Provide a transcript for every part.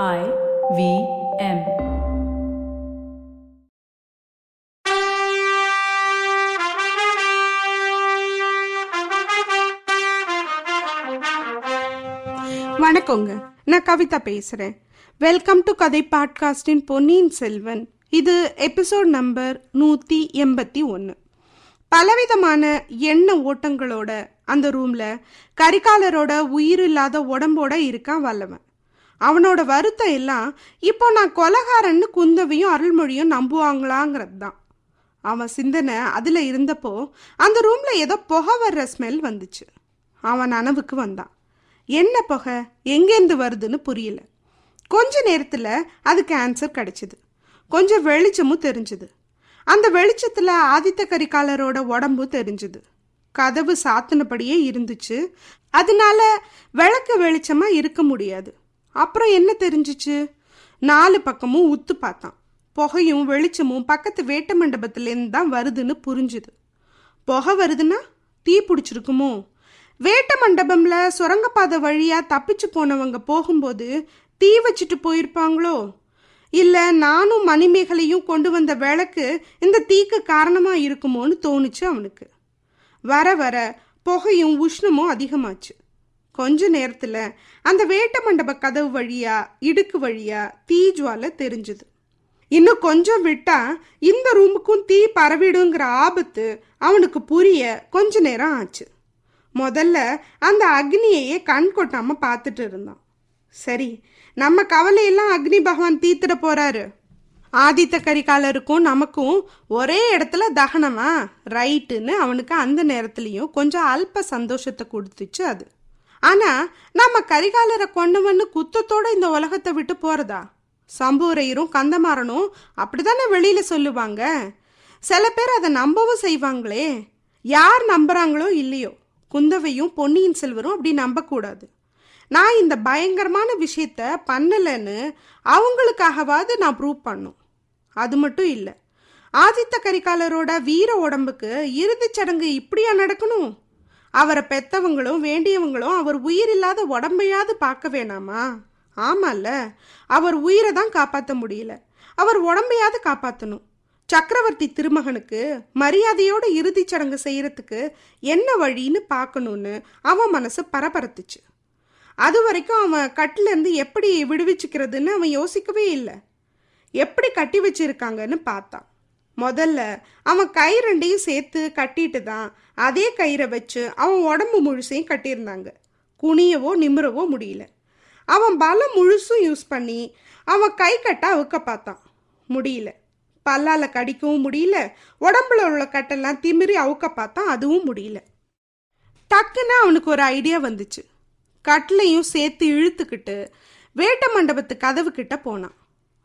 I V M. வணக்கங்க. நான் கவிதா பேசுறேன். வெல்கம் டு கதை பாட்காஸ்டின் பொன்னியின் செல்வன். இது எபிசோட் நம்பர் நூத்தி எண்பத்தி ஒன்று பலவிதமான எண்ண ஓட்டங்களோட அந்த ரூம்ல கரிகாலரோட உயிர் இல்லாத உடம்போட இருக்கான் வல்லவன். அவனோட வருத்தம் எல்லாம் இப்போ நான் கொலகாரன்னு குந்தவையும் அருள்மொழியும் நம்புவாங்களாங்கிறது தான் அவன் சிந்தனை அதில் இருந்தப்போ அந்த ரூமில் ஏதோ புகை வர்ற ஸ்மெல் வந்துச்சு. அவன் நனவுக்கு வந்தான். என்ன புகை? எங்கேருந்து வருதுன்னு புரியல. கொஞ்ச நேரத்தில் அதுக்கு ஆன்சர் கிடைச்சிது. கொஞ்சம் வெளிச்சமும் தெரிஞ்சுது. அந்த வெளிச்சத்தில் ஆதித்த கரிகாலரோட உடம்பும் தெரிஞ்சுது. கதவு சாத்தினபடியே இருந்துச்சு. அதனால விளக்கு வெளிச்சமாக இருக்க முடியாது. அப்புறம் என்ன தெரிஞ்சிச்சு? நாலு பக்கமும் உத்து பார்த்தான். புகையும் வெளிச்சமும் பக்கத்து வேட்ட மண்டபத்துலேருந்து தான் வருதுன்னு புரிஞ்சுது. புகை வருதுன்னா தீ பிடிச்சிருக்குமோ? வேட்ட மண்டபம்ல சுரங்கப்பாதை வழியாக தப்பிச்சு போனவங்க போகும்போது தீ வச்சுட்டு போயிருப்பாங்களோ? இல்லை நானும் மணிமேகலையும் கொண்டு வந்த விளக்கு இந்த தீக்கு காரணமாக இருக்குமோன்னு தோணுச்சு அவனுக்கு. வர வர புகையும் உஷ்ணமும் அதிகமாச்சு. கொஞ்ச நேரத்துல அந்த வேட்ட மண்டப கதவு வழியா இடுக்கு வழியா தீ ஜுவாலை தெரிஞ்சுது. இன்னும் கொஞ்சம் விட்டா இந்த ரூமுக்கும் தீ பரவிடுங்கிற ஆபத்து அவனுக்கு புரிய கொஞ்ச நேரம் ஆச்சு. முதல்ல அந்த அக்னியையே கண் கொட்டாம பார்த்துட்டு இருந்தான். சரி நம்ம கவலையெல்லாம் அக்னி பகவான் தீத்துட போறாரு. ஆதித்த கரிகாலருக்கும் நமக்கும் ஒரே இடத்துல தகனமா ரைட்டுன்னு அவனுக்கு அந்த நேரத்துலையும் கொஞ்சம் அல்ப சந்தோஷத்தை கொடுத்துச்சு அது. ஆனா நம்ம கரிகாலரை கொண்டவன்னு குத்தத்தோட இந்த உலகத்தை விட்டு போறதா? சம்புவரையரும் கந்தமாறனும் அப்படிதானே வெளியில சொல்லுவாங்க? சில பேர் அதை நம்பவும் செய்வாங்களே. யார் நம்புறாங்களோ இல்லையோ? குந்தவையும் பொன்னியின் செல்வரும் அப்படி நம்பக்கூடாது. நான் இந்த பயங்கரமான விஷயத்த பண்ணலைன்னு அவங்களுக்காகவாது நான் ப்ரூவ் பண்ணும். அது மட்டும் இல்லை. ஆதித்த கரிகாலரோட வீர உடம்புக்கு இறுதிச் சடங்கு இப்படியா நடக்கணும்? அவரை பெத்தவங்களும் வேண்டியவங்களும் அவர் உயிர் இல்லாத உடம்பையாவது பார்க்க வேணாமா? ஆமால்ல. அவர் உயிரை தான் காப்பாற்ற முடியல. அவர் உடம்பையாவது காப்பாற்றணும் சக்கரவர்த்தி திருமகனுக்கு மரியாதையோட இறுதிச் சடங்கு செய்யறதுக்கு என்ன வழின்னு பார்க்கணும்னு அவன் மனசு பரபரத்துச்சு. அது வரைக்கும் அவன் கட்டிலேருந்து எப்படி விடுவிச்சுக்கிறதுன்னு அவன் யோசிக்கவே இல்லை. எப்படி கட்டி வச்சிருக்காங்கன்னு பார்த்தான். முதல்ல அவன் கை ரெண்டையும் சேர்த்து கட்டிட்டு தான் அதே கயிறை வச்சு அவன் உடம்பு முழுசையும் கட்டியிருந்தாங்க. குனியவோ நிமிரவோ முடியல. அவன் பலம் முழுசும் யூஸ் பண்ணி அவன் கை கட்ட அவுக்க பார்த்தான். முடியல. பல்லால் கடிக்கவும் முடியல. உடம்புல உள்ள கட்டெல்லாம் திமிரி அவுக்க பார்த்தான். அதுவும் முடியல. டக்குன்னு அவனுக்கு ஒரு ஐடியா வந்துச்சு. கட்டிலையும் சேர்த்து இழுத்துக்கிட்டு வேட்ட மண்டபத்து கதவு கிட்ட போனான்.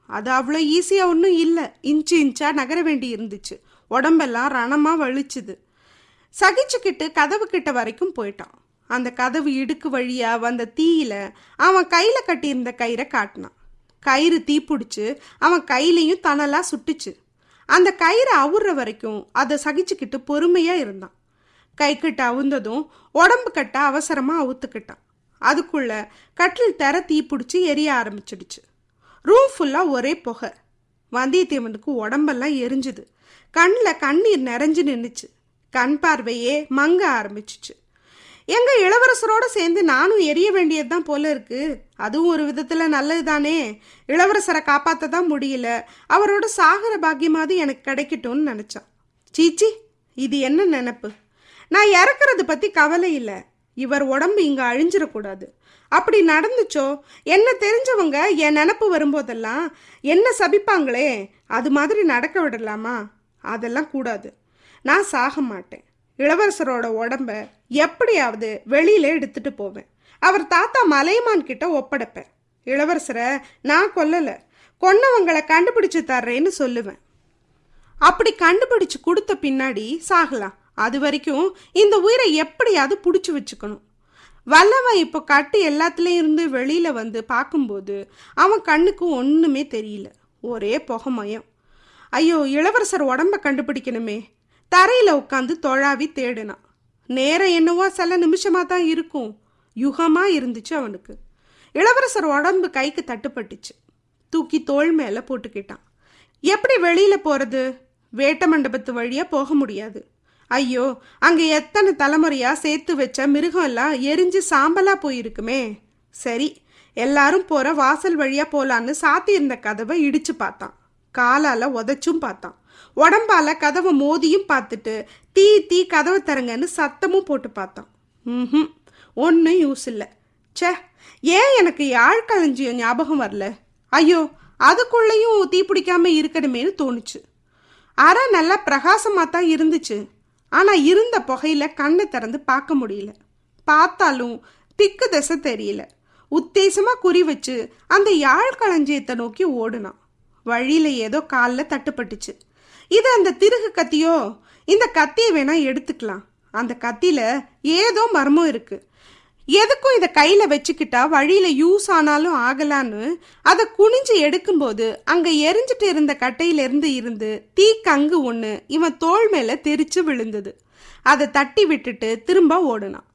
அது அவ்வளோ ஈஸியாக ஒன்றும் இல்லை. இன்ச்சு இன்ச்சாக நகர வேண்டி இருந்துச்சு. உடம்பெல்லாம் ரணமாக வலிச்சுது. சகிச்சுக்கிட்டு கதவு கிட்ட வரைக்கும் போயிட்டான். அந்த கதவு இடுக்கு வழியாக வந்த தீயில அவன் கையில் கட்டியிருந்த கயிறை காட்டினான். கயிறு தீ பிடிச்சி அவன் கையிலையும் தனலாக சுட்டுச்சு. அந்த கயிறை அவுற வரைக்கும் அதை சகிச்சுக்கிட்டு பொறுமையாக இருந்தான். கை கட்ட அவுந்ததும் உடம்பு கட்ட அவசரமாக அவுத்துக்கிட்டான். அதுக்குள்ள கட்டில் தர தீ பிடிச்சி எரிய ஆரம்பிச்சிடுச்சு. ரூம் ஃபுல்லாக ஒரே புகை. வந்தியத்தேவனுக்கு உடம்பெல்லாம் எரிஞ்சுது. கண்ணில் கண்ணீர் நிறைஞ்சு நின்றுச்சு கண் பார்வையே மங்க ஆரம்பிச்சிச்சு. எங்க இளவரசரோட சேர்ந்து நானும் எரிய வேண்டியது தான் போல இருக்கு. அதுவும் ஒரு விதத்துல நல்லது தானே இளவரசரை காப்பாற்ற தான் முடியல. அவரோட சாகர பாக்கியமாவது எனக்கு கிடைக்கட்டும்னு நினைச்சான். சீச்சி இது என்ன நினப்பு? நான் இறக்குறது பத்தி கவலை இல்லை. இவர் உடம்பு இங்கே அழிஞ்சிடக்கூடாது. அப்படி நடந்துச்சோ? என்ன தெரிஞ்சவங்க என் நினப்பு வரும்போதெல்லாம் என்ன சபிப்பாங்களே? அது மாதிரி நடக்க விடலாமா? அதெல்லாம் கூடாது. நான் சாக மாட்டேன். இளவரசரோட உடம்ப எப்படியாவது வெளியில எடுத்துட்டு போவேன். அவர் தாத்தா மலையமான் கிட்ட ஒப்படைப்பேன். இளவரசரை நான் கொல்லலை. கொன்னவங்களை கண்டுபிடிச்சு தர்றேன்னு சொல்லுவேன். அப்படி கண்டுபிடிச்சு கொடுத்த பின்னாடி சாகலாம். அது வரைக்கும் இந்த உயிரை எப்படியாவது பிடிச்சி வச்சுக்கணும். வல்லவன் இப்போ கட்டு எல்லாத்துலேயும் இருந்து வெளியில் வந்து பார்க்கும்போது அவன் கண்ணுக்கு ஒன்றுமே தெரியல. ஒரே புகமயம். ஐயோ இளவரசர் உடம்ப கண்டுபிடிக்கணுமே. தரையில் உட்காந்து தொழாவி தேடினான். நேரம் என்னவோ சில நிமிஷமாக தான் இருக்கும். யுகமாக இருந்துச்சு அவனுக்கு. இளவரசர் உடம்பு கைக்கு தட்டுப்பட்டுச்சு. தூக்கி தோள் மேலே போட்டுக்கிட்டான். எப்படி வெளியில் போகிறது வேட்ட மண்டபத்து வழியாக போக முடியாது. ஐயோ அங்கே எத்தனை தலைமுறையா சேர்த்து வச்ச மிருகம் எல்லாம் எரிஞ்சு சாம்பலா போயிருக்குமே. சரி எல்லாரும் போற வாசல் வழியா போலான்னு சாத்தியிருந்த கதவை இடிச்சு பார்த்தான். காலால உதைச்சும் பார்த்தான். உடம்பால கதவை மோதியும் பார்த்துட்டு தீ தீ கதவை தரங்கன்னு சத்தமும் போட்டு பார்த்தான். ம் ஒன்றும் யூஸ் இல்லை. ச்சே ஏன் எனக்கு யாழ் களஞ்சியம் ஞாபகம் வரல? ஐயோ அதுக்குள்ளேயும் தீ பிடிக்காம இருக்கணுமேனு தோணுச்சு. அரை நல்லா பிரகாசமாக தான் இருந்துச்சு. ஆனால் இருந்த புகையில் கண்ணை திறந்து பார்க்க முடியல. பார்த்தாலும் திக்கு திசை தெரியல. உத்தேசமாக குறி வச்சு அந்த யாழ் களஞ்சியத்தை நோக்கி ஓடுனான். வழியில் ஏதோ காலில் தட்டுப்பட்டுச்சு. இது அந்த திருகு கத்தியோ? இந்த கத்தியை வேணால் எடுத்துக்கலாம். அந்த கத்தியில் ஏதோ மர்மம் இருக்குது எதுக்கும் இதை கையில் வச்சுக்கிட்டா வழியில் யூஸ் ஆனாலும் ஆகலான்னு அதை குனிஞ்சு எடுக்கும்போது அங்கே எரிஞ்சிட்டு இருந்த கட்டையிலிருந்து இருந்து தீக்கங்கு தீ கங்கு இவன் தோல் மேலே தெரிச்சு விழுந்தது. அதை தட்டி விட்டுட்டு திரும்ப ஓடுனான்.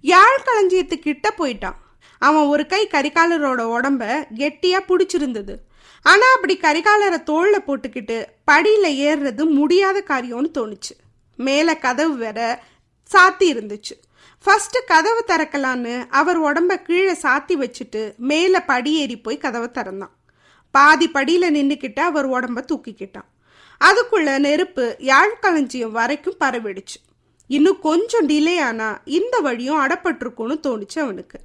யாழ் களஞ்சியத்துக்கிட்ட போயிட்டான். அவன் ஒரு கை கரிகாலரோட உடம்ப கெட்டியாக பிடிச்சிருந்தது. ஆனால் அப்படி கரிகாலரை தோளில் போட்டுக்கிட்டு படியில் ஏறுறது முடியாத காரியம்னு தோணுச்சு. மேலே கதவு வேற சாத்தி இருந்துச்சு. ஃபர்ஸ்ட் கதவை திறக்கலான்னு அவர் உடம்ப கீழே சாத்தி வச்சுட்டு மேலே படியேறி போய் கதவை திறந்தான். பாதி படியில் நின்றுக்கிட்டு அவர் உடம்ப தூக்கிக்கிட்டான். அதுக்குள்ள நெருப்பு யாழ்களஞ்சியம் வரைக்கும் பரவிடுச்சு. இன்னும் கொஞ்சம் டிலே ஆனா இந்த வழியும் அடப்பட்டிருக்கும்னு தோணுச்சு அவனுக்கு.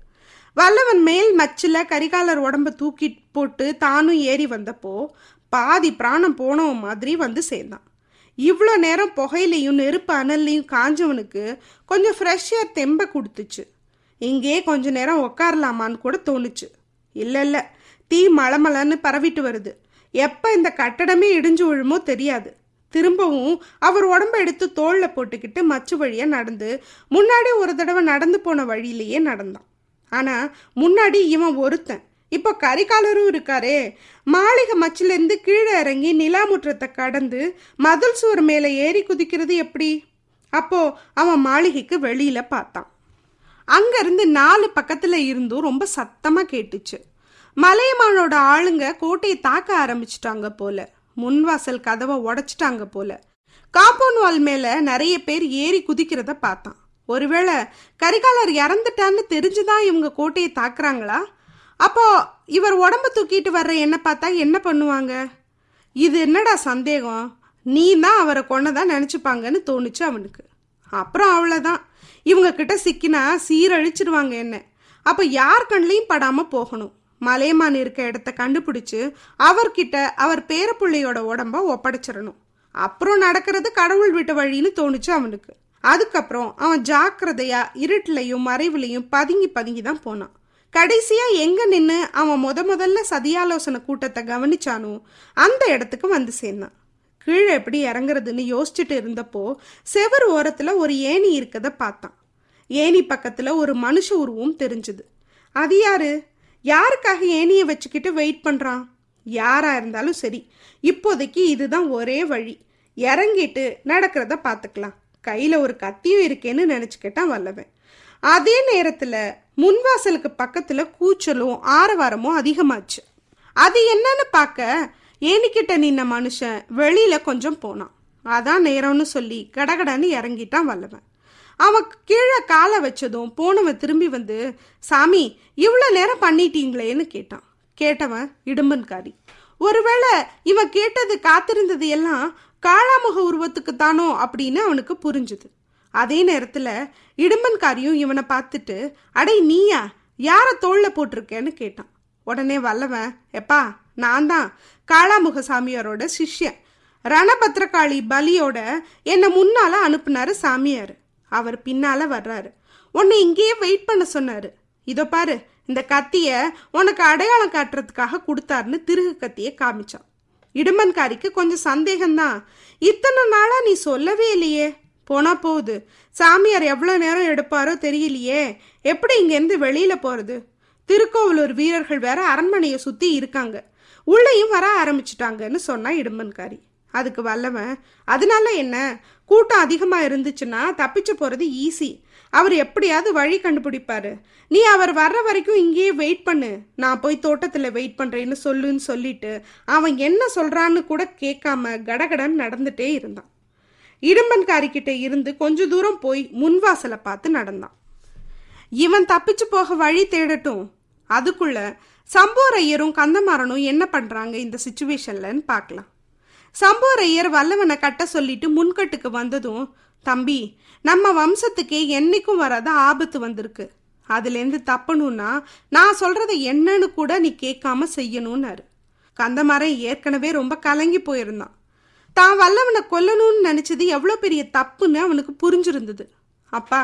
வல்லவன் மேல் மச்சில் கரிகாலர் உடம்ப தூக்கி போட்டு தானும் ஏறி வந்தப்போ பாதி பிராணம் போனவன் மாதிரி வந்து சேர்ந்தான். இவ்வளோ நேரம் புகையிலையும் நெருப்பு அனல்லையும் காஞ்சவனுக்கு கொஞ்சம் ஃப்ரெஷ்ஷாக தெம்ப கொடுத்துச்சு. இங்கே கொஞ்ச நேரம் உக்காரலாமான்னு கூட தோணுச்சு. இல்லை இல்லை. தீ மளமளன்னு பரவிட்டு வருது. எப்போ இந்த கட்டடமே இடிஞ்சு விழுமோ தெரியாது. திரும்பவும் அவர் உடம்ப எடுத்து தோளில் போட்டுக்கிட்டு மச்சு வழியாக நடந்து முன்னாடி ஒரு தடவை நடந்து போன வழியிலேயே நடந்தான். ஆனால் முன்னாடி இவன் ஒருத்தன். இப்போ கரிகாலரும் இருக்காரே. மாளிகை மச்சிலேருந்து கீழே இறங்கி நிலாமுற்றத்தை கடந்து மதில் சுவர் மேலே ஏறி குதிக்கிறது எப்படி? அப்போ அவன் மாளிகைக்கு வெளியில பார்த்தான். அங்கிருந்து நாலு பக்கத்துல இருந்தும் ரொம்ப சத்தமா கேட்டுச்சு. மலையமானோட ஆளுங்க கோட்டையை தாக்க ஆரம்பிச்சிட்டாங்க போல. முன்வாசல் கதவை உடைச்சிட்டாங்க போல. காம்பவுண்ட் வால் மேல நிறைய பேர் ஏறி குதிக்கிறத பார்த்தான். ஒருவேளை கரிகாலர் இறந்துட்டான்னு தெரிஞ்சுதான் இவங்க கோட்டையை தாக்குறாங்களா? அப்போ இவர் உடம்ப தூக்கிட்டு வர்ற என்ன பார்த்தா என்ன பண்ணுவாங்க? இது என்னடா சந்தேகம்? நீ தான் அவரை கொன்னதான் நினச்சிப்பாங்கன்னு தோணுச்சு அவனுக்கு. அப்புறம் அவ்வளோதான் இவங்க கிட்ட சிக்கினா சீரழிச்சிடுவாங்க என்ன. அப்போ யார் கண்ணிலையும் படாமல் போகணும். மலையமான் இருக்க இடத்த கண்டுபிடிச்சு அவர்கிட்ட அவர் பேரப்பிள்ளையோட உடம்ப ஒப்படைச்சிடணும். அப்புறம் நடக்கிறது கடவுள் விட்ட வழின்னு தோணுச்சு அவனுக்கு. அதுக்கப்புறம் அவன் ஜாக்கிரதையா இருட்டிலையும் மறைவுலையும் பதுங்கி பதுங்கி தான் போனான். கடைசியா எங்க நின்று அவன் முத முதல்ல சதியாலோசனை கூட்டத்தை கவனிச்சானோ அந்த இடத்துக்கு வந்து சேர்ந்தான். கீழே எப்படி இறங்குறதுன்னு யோசிச்சுட்டு இருந்தப்போ செவர் ஓரத்துல ஒரு ஏணி இருக்கத பார்த்தான். ஏணி பக்கத்துல ஒரு மனுஷ உருவம் தெரிஞ்சுது. அது யாரு? யாருக்காக ஏணியை வச்சுக்கிட்டு வெயிட் பண்றான்? யாரா இருந்தாலும் சரி இப்போதைக்கு இதுதான் ஒரே வழி. இறங்கிட்டு நடக்கிறத பார்த்துக்கலாம். கையில ஒரு கத்தியும் இருக்கேன்னு நினைச்சுக்கிட்டான் வல்லவன். அதே நேரத்துல முன்வாசலுக்கு பக்கத்தில் கூச்சலும் ஆரவாரமும் அதிகமாச்சு. அது என்னன்னு பார்க்க ஏனிக்கிட்ட நின்ன மனுஷன் வெளியில் கொஞ்சம் போனான். அதான் நேரம்னு சொல்லி கடகடன்னு இறங்கிட்டான் வல்லவன். அவன் கீழே காலை வச்சதும் போனவன் திரும்பி வந்து சாமி இவ்வளோ நேரம் பண்ணிட்டீங்களேன்னு கேட்டான். கேட்டவன் இடும்பன்காரி ஒருவேளை இவன் கேட்டது காத்திருந்தது எல்லாம் காளாமுக உருவத்துக்கு தானோ அப்படின்னு அவனுக்கு புரிஞ்சுது. அதே நேரத்தில் இடும்பன்காரியும் இவனை பார்த்துட்டு அடை நீயா? யாரை தோளில் போட்டிருக்கேன்னு கேட்டான். உடனே வல்லவன் எப்பா நான் தான் காளாமுக சாமியாரோட சிஷ்யன். ரணபத்ரகாளி பலியோட என்னை முன்னால அனுப்புனாரு சாமியார். அவர் பின்னால் வர்றாரு. உன்னை இங்கேயே வெயிட் பண்ண சொன்னார். இதோ பாரு இந்த கத்தியை உனக்கு அடையாளம் காட்டுறதுக்காக கொடுத்தாருன்னு திருகு கத்தியை காமிச்சான். இடுமன்காரிக்கு கொஞ்சம் சந்தேகம்தான். இத்தனை நாளாக நீ சொல்லவே இல்லையே. போனா போகுது. சாமியார் எவ்வளோ நேரம் எடுப்பாரோ தெரியலையே. எப்படி இங்கேருந்து வெளியில போறது? திருக்கோவலூர் வீரர்கள் வேற அரண்மனையை சுத்தி இருக்காங்க. உள்ளேயும் வர ஆரம்பிச்சிட்டாங்கன்னு சொன்னா இடும்பன்காரி. அதுக்கு வல்லவன் அதனால என்ன? கூட்டம் அதிகமாக இருந்துச்சுன்னா தப்பிச்சு போகிறது ஈஸி அவர் எப்படியாவது வழி கண்டுபிடிப்பாரு. நீ அவர் வர்ற வரைக்கும் இங்கேயே வெயிட் பண்ணு. நான் போய் தோட்டத்தில் வெயிட் பண்ணுறேன்னு சொல்லுன்னு சொல்லிட்டு அவன் என்ன சொல்கிறான்னு கூட கேட்காம கடகடன் நடந்துட்டே இருந்தான். இடும்பன்காரிக்கிட்ட இருந்து கொஞ்ச தூரம் போய் முன்வாசலை பார்த்து நடந்தான். இவன் தப்பிச்சு போக வழி தேடட்டும். அதுக்குள்ள சம்போரையரும் கந்தமாறனும் என்ன பண்றாங்க இந்த சுச்சுவேஷன்லன்னு பார்க்கலாம். சம்போரையர் வல்லவனை கட்ட சொல்லிட்டு முன்கட்டுக்கு வந்ததும் தம்பி நம்ம வம்சத்துக்கே என்னைக்கும் வராத ஆபத்து வந்திருக்கு. அதுலேருந்து தப்பணும்னா நான் சொல்கிறத என்னன்னு கூட நீ கேட்காம செய்யணும்னாரு. கந்தமாறன் ஏற்கனவே ரொம்ப கலங்கி போயிருந்தான். தான் வல்லவனை கொல்லணும்னு நினச்சது எவ்வளோ பெரிய தப்புன்னு அவனுக்கு புரிஞ்சிருந்தது. அப்பா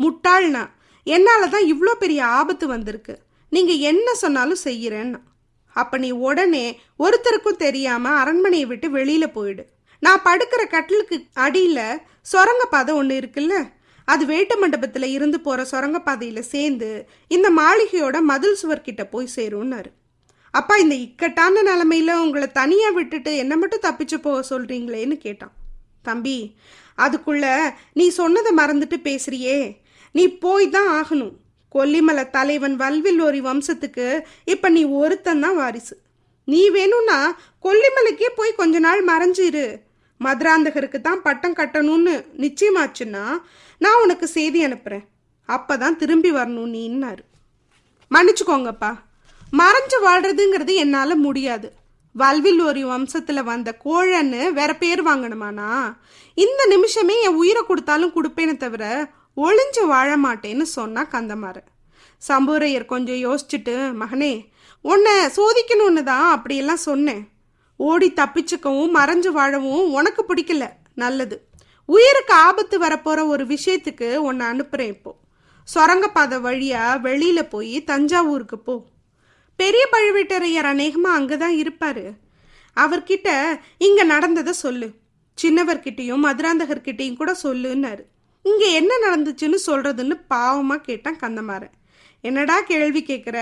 முட்டாள்னா என்னால் தான் இவ்வளோ பெரிய ஆபத்து வந்திருக்கு. நீங்கள் என்ன சொன்னாலும் செய்கிறேன்னா அப்போ நீ உடனே ஒருத்தருக்கும் தெரியாமல் அரண்மனையை விட்டு வெளியில் போயிடு. நான் படுக்கிற கட்டிலுக்கு அடியில் சுரங்கப்பாதை ஒன்று இருக்குல்ல? அது வேட்டு மண்டபத்தில் இருந்து போகிற சுரங்கப்பாதையில் சேர்ந்து இந்த மாளிகையோட மதில் சுவர்கிட்ட போய் சேரும்னாரு. அப்பா இந்த இக்கட்டான நிலமையில் உங்களை தனியாக விட்டுட்டு என்ன மட்டும் தப்பிச்சு போக சொல்றீங்களேன்னு கேட்டான். தம்பி அதுக்குள்ள நீ சொன்னதை மறந்துட்டு பேசுறியே. நீ போய் தான் ஆகணும். கொல்லிமலை தலைவன் வல்வில்லோரி வம்சத்துக்கு இப்போ நீ ஒருத்தன் தான் வாரிசு. நீ வேணும்னா கொல்லிமலைக்கே போய் கொஞ்ச நாள் மறைஞ்சிரு. மதுராந்தகருக்கு தான் பட்டம் கட்டணும்னு நிச்சயமாச்சுன்னா நான் உனக்கு செய்தி அனுப்புறேன். அப்பதான் திரும்பி வரணும் நீன்னாரு. மன்னிச்சுக்கோங்கப்பா. மறைஞ்சு வாழ்றதுங்கிறது என்னால் முடியாது. வல்வில் ஒரு வம்சத்தில் வந்த கோழன்னு வேற பேர் வாங்கணுமானா இந்த நிமிஷமே என் உயிரை கொடுத்தாலும் கொடுப்பேனே தவிர ஒளிஞ்சு வாழ மாட்டேன்னு சொன்னா கந்தமாறு சம்பூரையர் கொஞ்சம் யோசிச்சுட்டு மகனே உன்னை சோதிக்கணும்னு தான் அப்படியெல்லாம் சொன்னேன். ஓடி தப்பிச்சுக்கவும் மறைஞ்சு வாழவும் உனக்கு பிடிக்கல. நல்லது. உயிருக்கு ஆபத்து வரப்போகிற ஒரு விஷயத்துக்கு உன்னை அனுப்புகிறேன் இப்போ. சுரங்கப்பாதை வழியாக வெளியில் போய் தஞ்சாவூருக்கு போ. பெரிய பழுவேட்டரையர் அநேகமாக அங்கே தான் இருப்பார். அவர்கிட்ட இங்கே நடந்ததை சொல்லு. சின்னவர்கிட்டையும் மதுராந்தகர்கிட்டையும் கூட சொல்லுன்னாரு. இங்கே என்ன நடந்துச்சுன்னு சொல்கிறதுன்னு பாவமாக கேட்டான் கந்தமாறன். என்னடா கேள்வி கேட்குற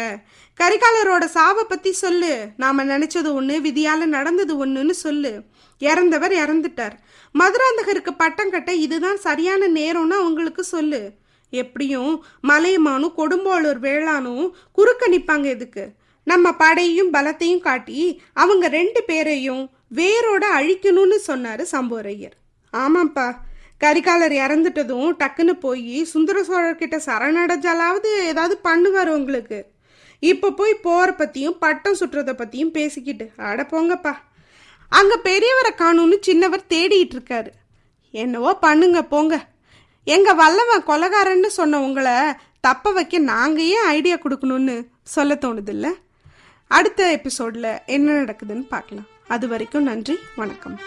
கரிகாலரோட சாவை பற்றி சொல்லு. நாம் நினச்சது ஒன்று விதியால் நடந்தது ஒன்றுன்னு சொல்லு. இறந்தவர் இறந்துட்டார். மதுராந்தகருக்கு பட்டம் கட்ட இதுதான் சரியான நேரம்னு அவங்களுக்கு சொல்லு. எப்படியும் மலையமானும் கொடும்போளூர் வேளானும் குறுக்க நிற்பாங்க இதுக்கு. நம்ம படையும் பலத்தையும் காட்டி அவங்க ரெண்டு பேரையும் வேரோட அழிக்கணும்னு சொன்னார் சம்போரையர். ஆமாப்பா. கரிகாலர் இறந்துட்டதும் டக்குன்னு போய் சுந்தர சோழர்கிட்ட சரணடைஞ்சாலாவது ஏதாவது பண்ணுவார் உங்களுக்கு. இப்போ போய் போகிற பற்றியும் பட்டம் சுற்றுறதை பற்றியும் பேசிக்கிட்டு அட போங்கப்பா. அங்கே பெரியவரை காணும்னு சின்னவர் தேடிட்டு இருக்காரு. என்னவோ பண்ணுங்க போங்க. எங்கள் வல்லவன் கொலகாரன்னு சொன்ன உங்களை தப்ப வைக்க நாங்கள் ஏன் ஐடியா கொடுக்கணும்னு சொல்ல தோணுதில்ல? அடுத்த எபிசோட்ல என்ன நடக்குதுன்னு பார்க்கலாம். அது வரைக்கும் நன்றி வணக்கம்.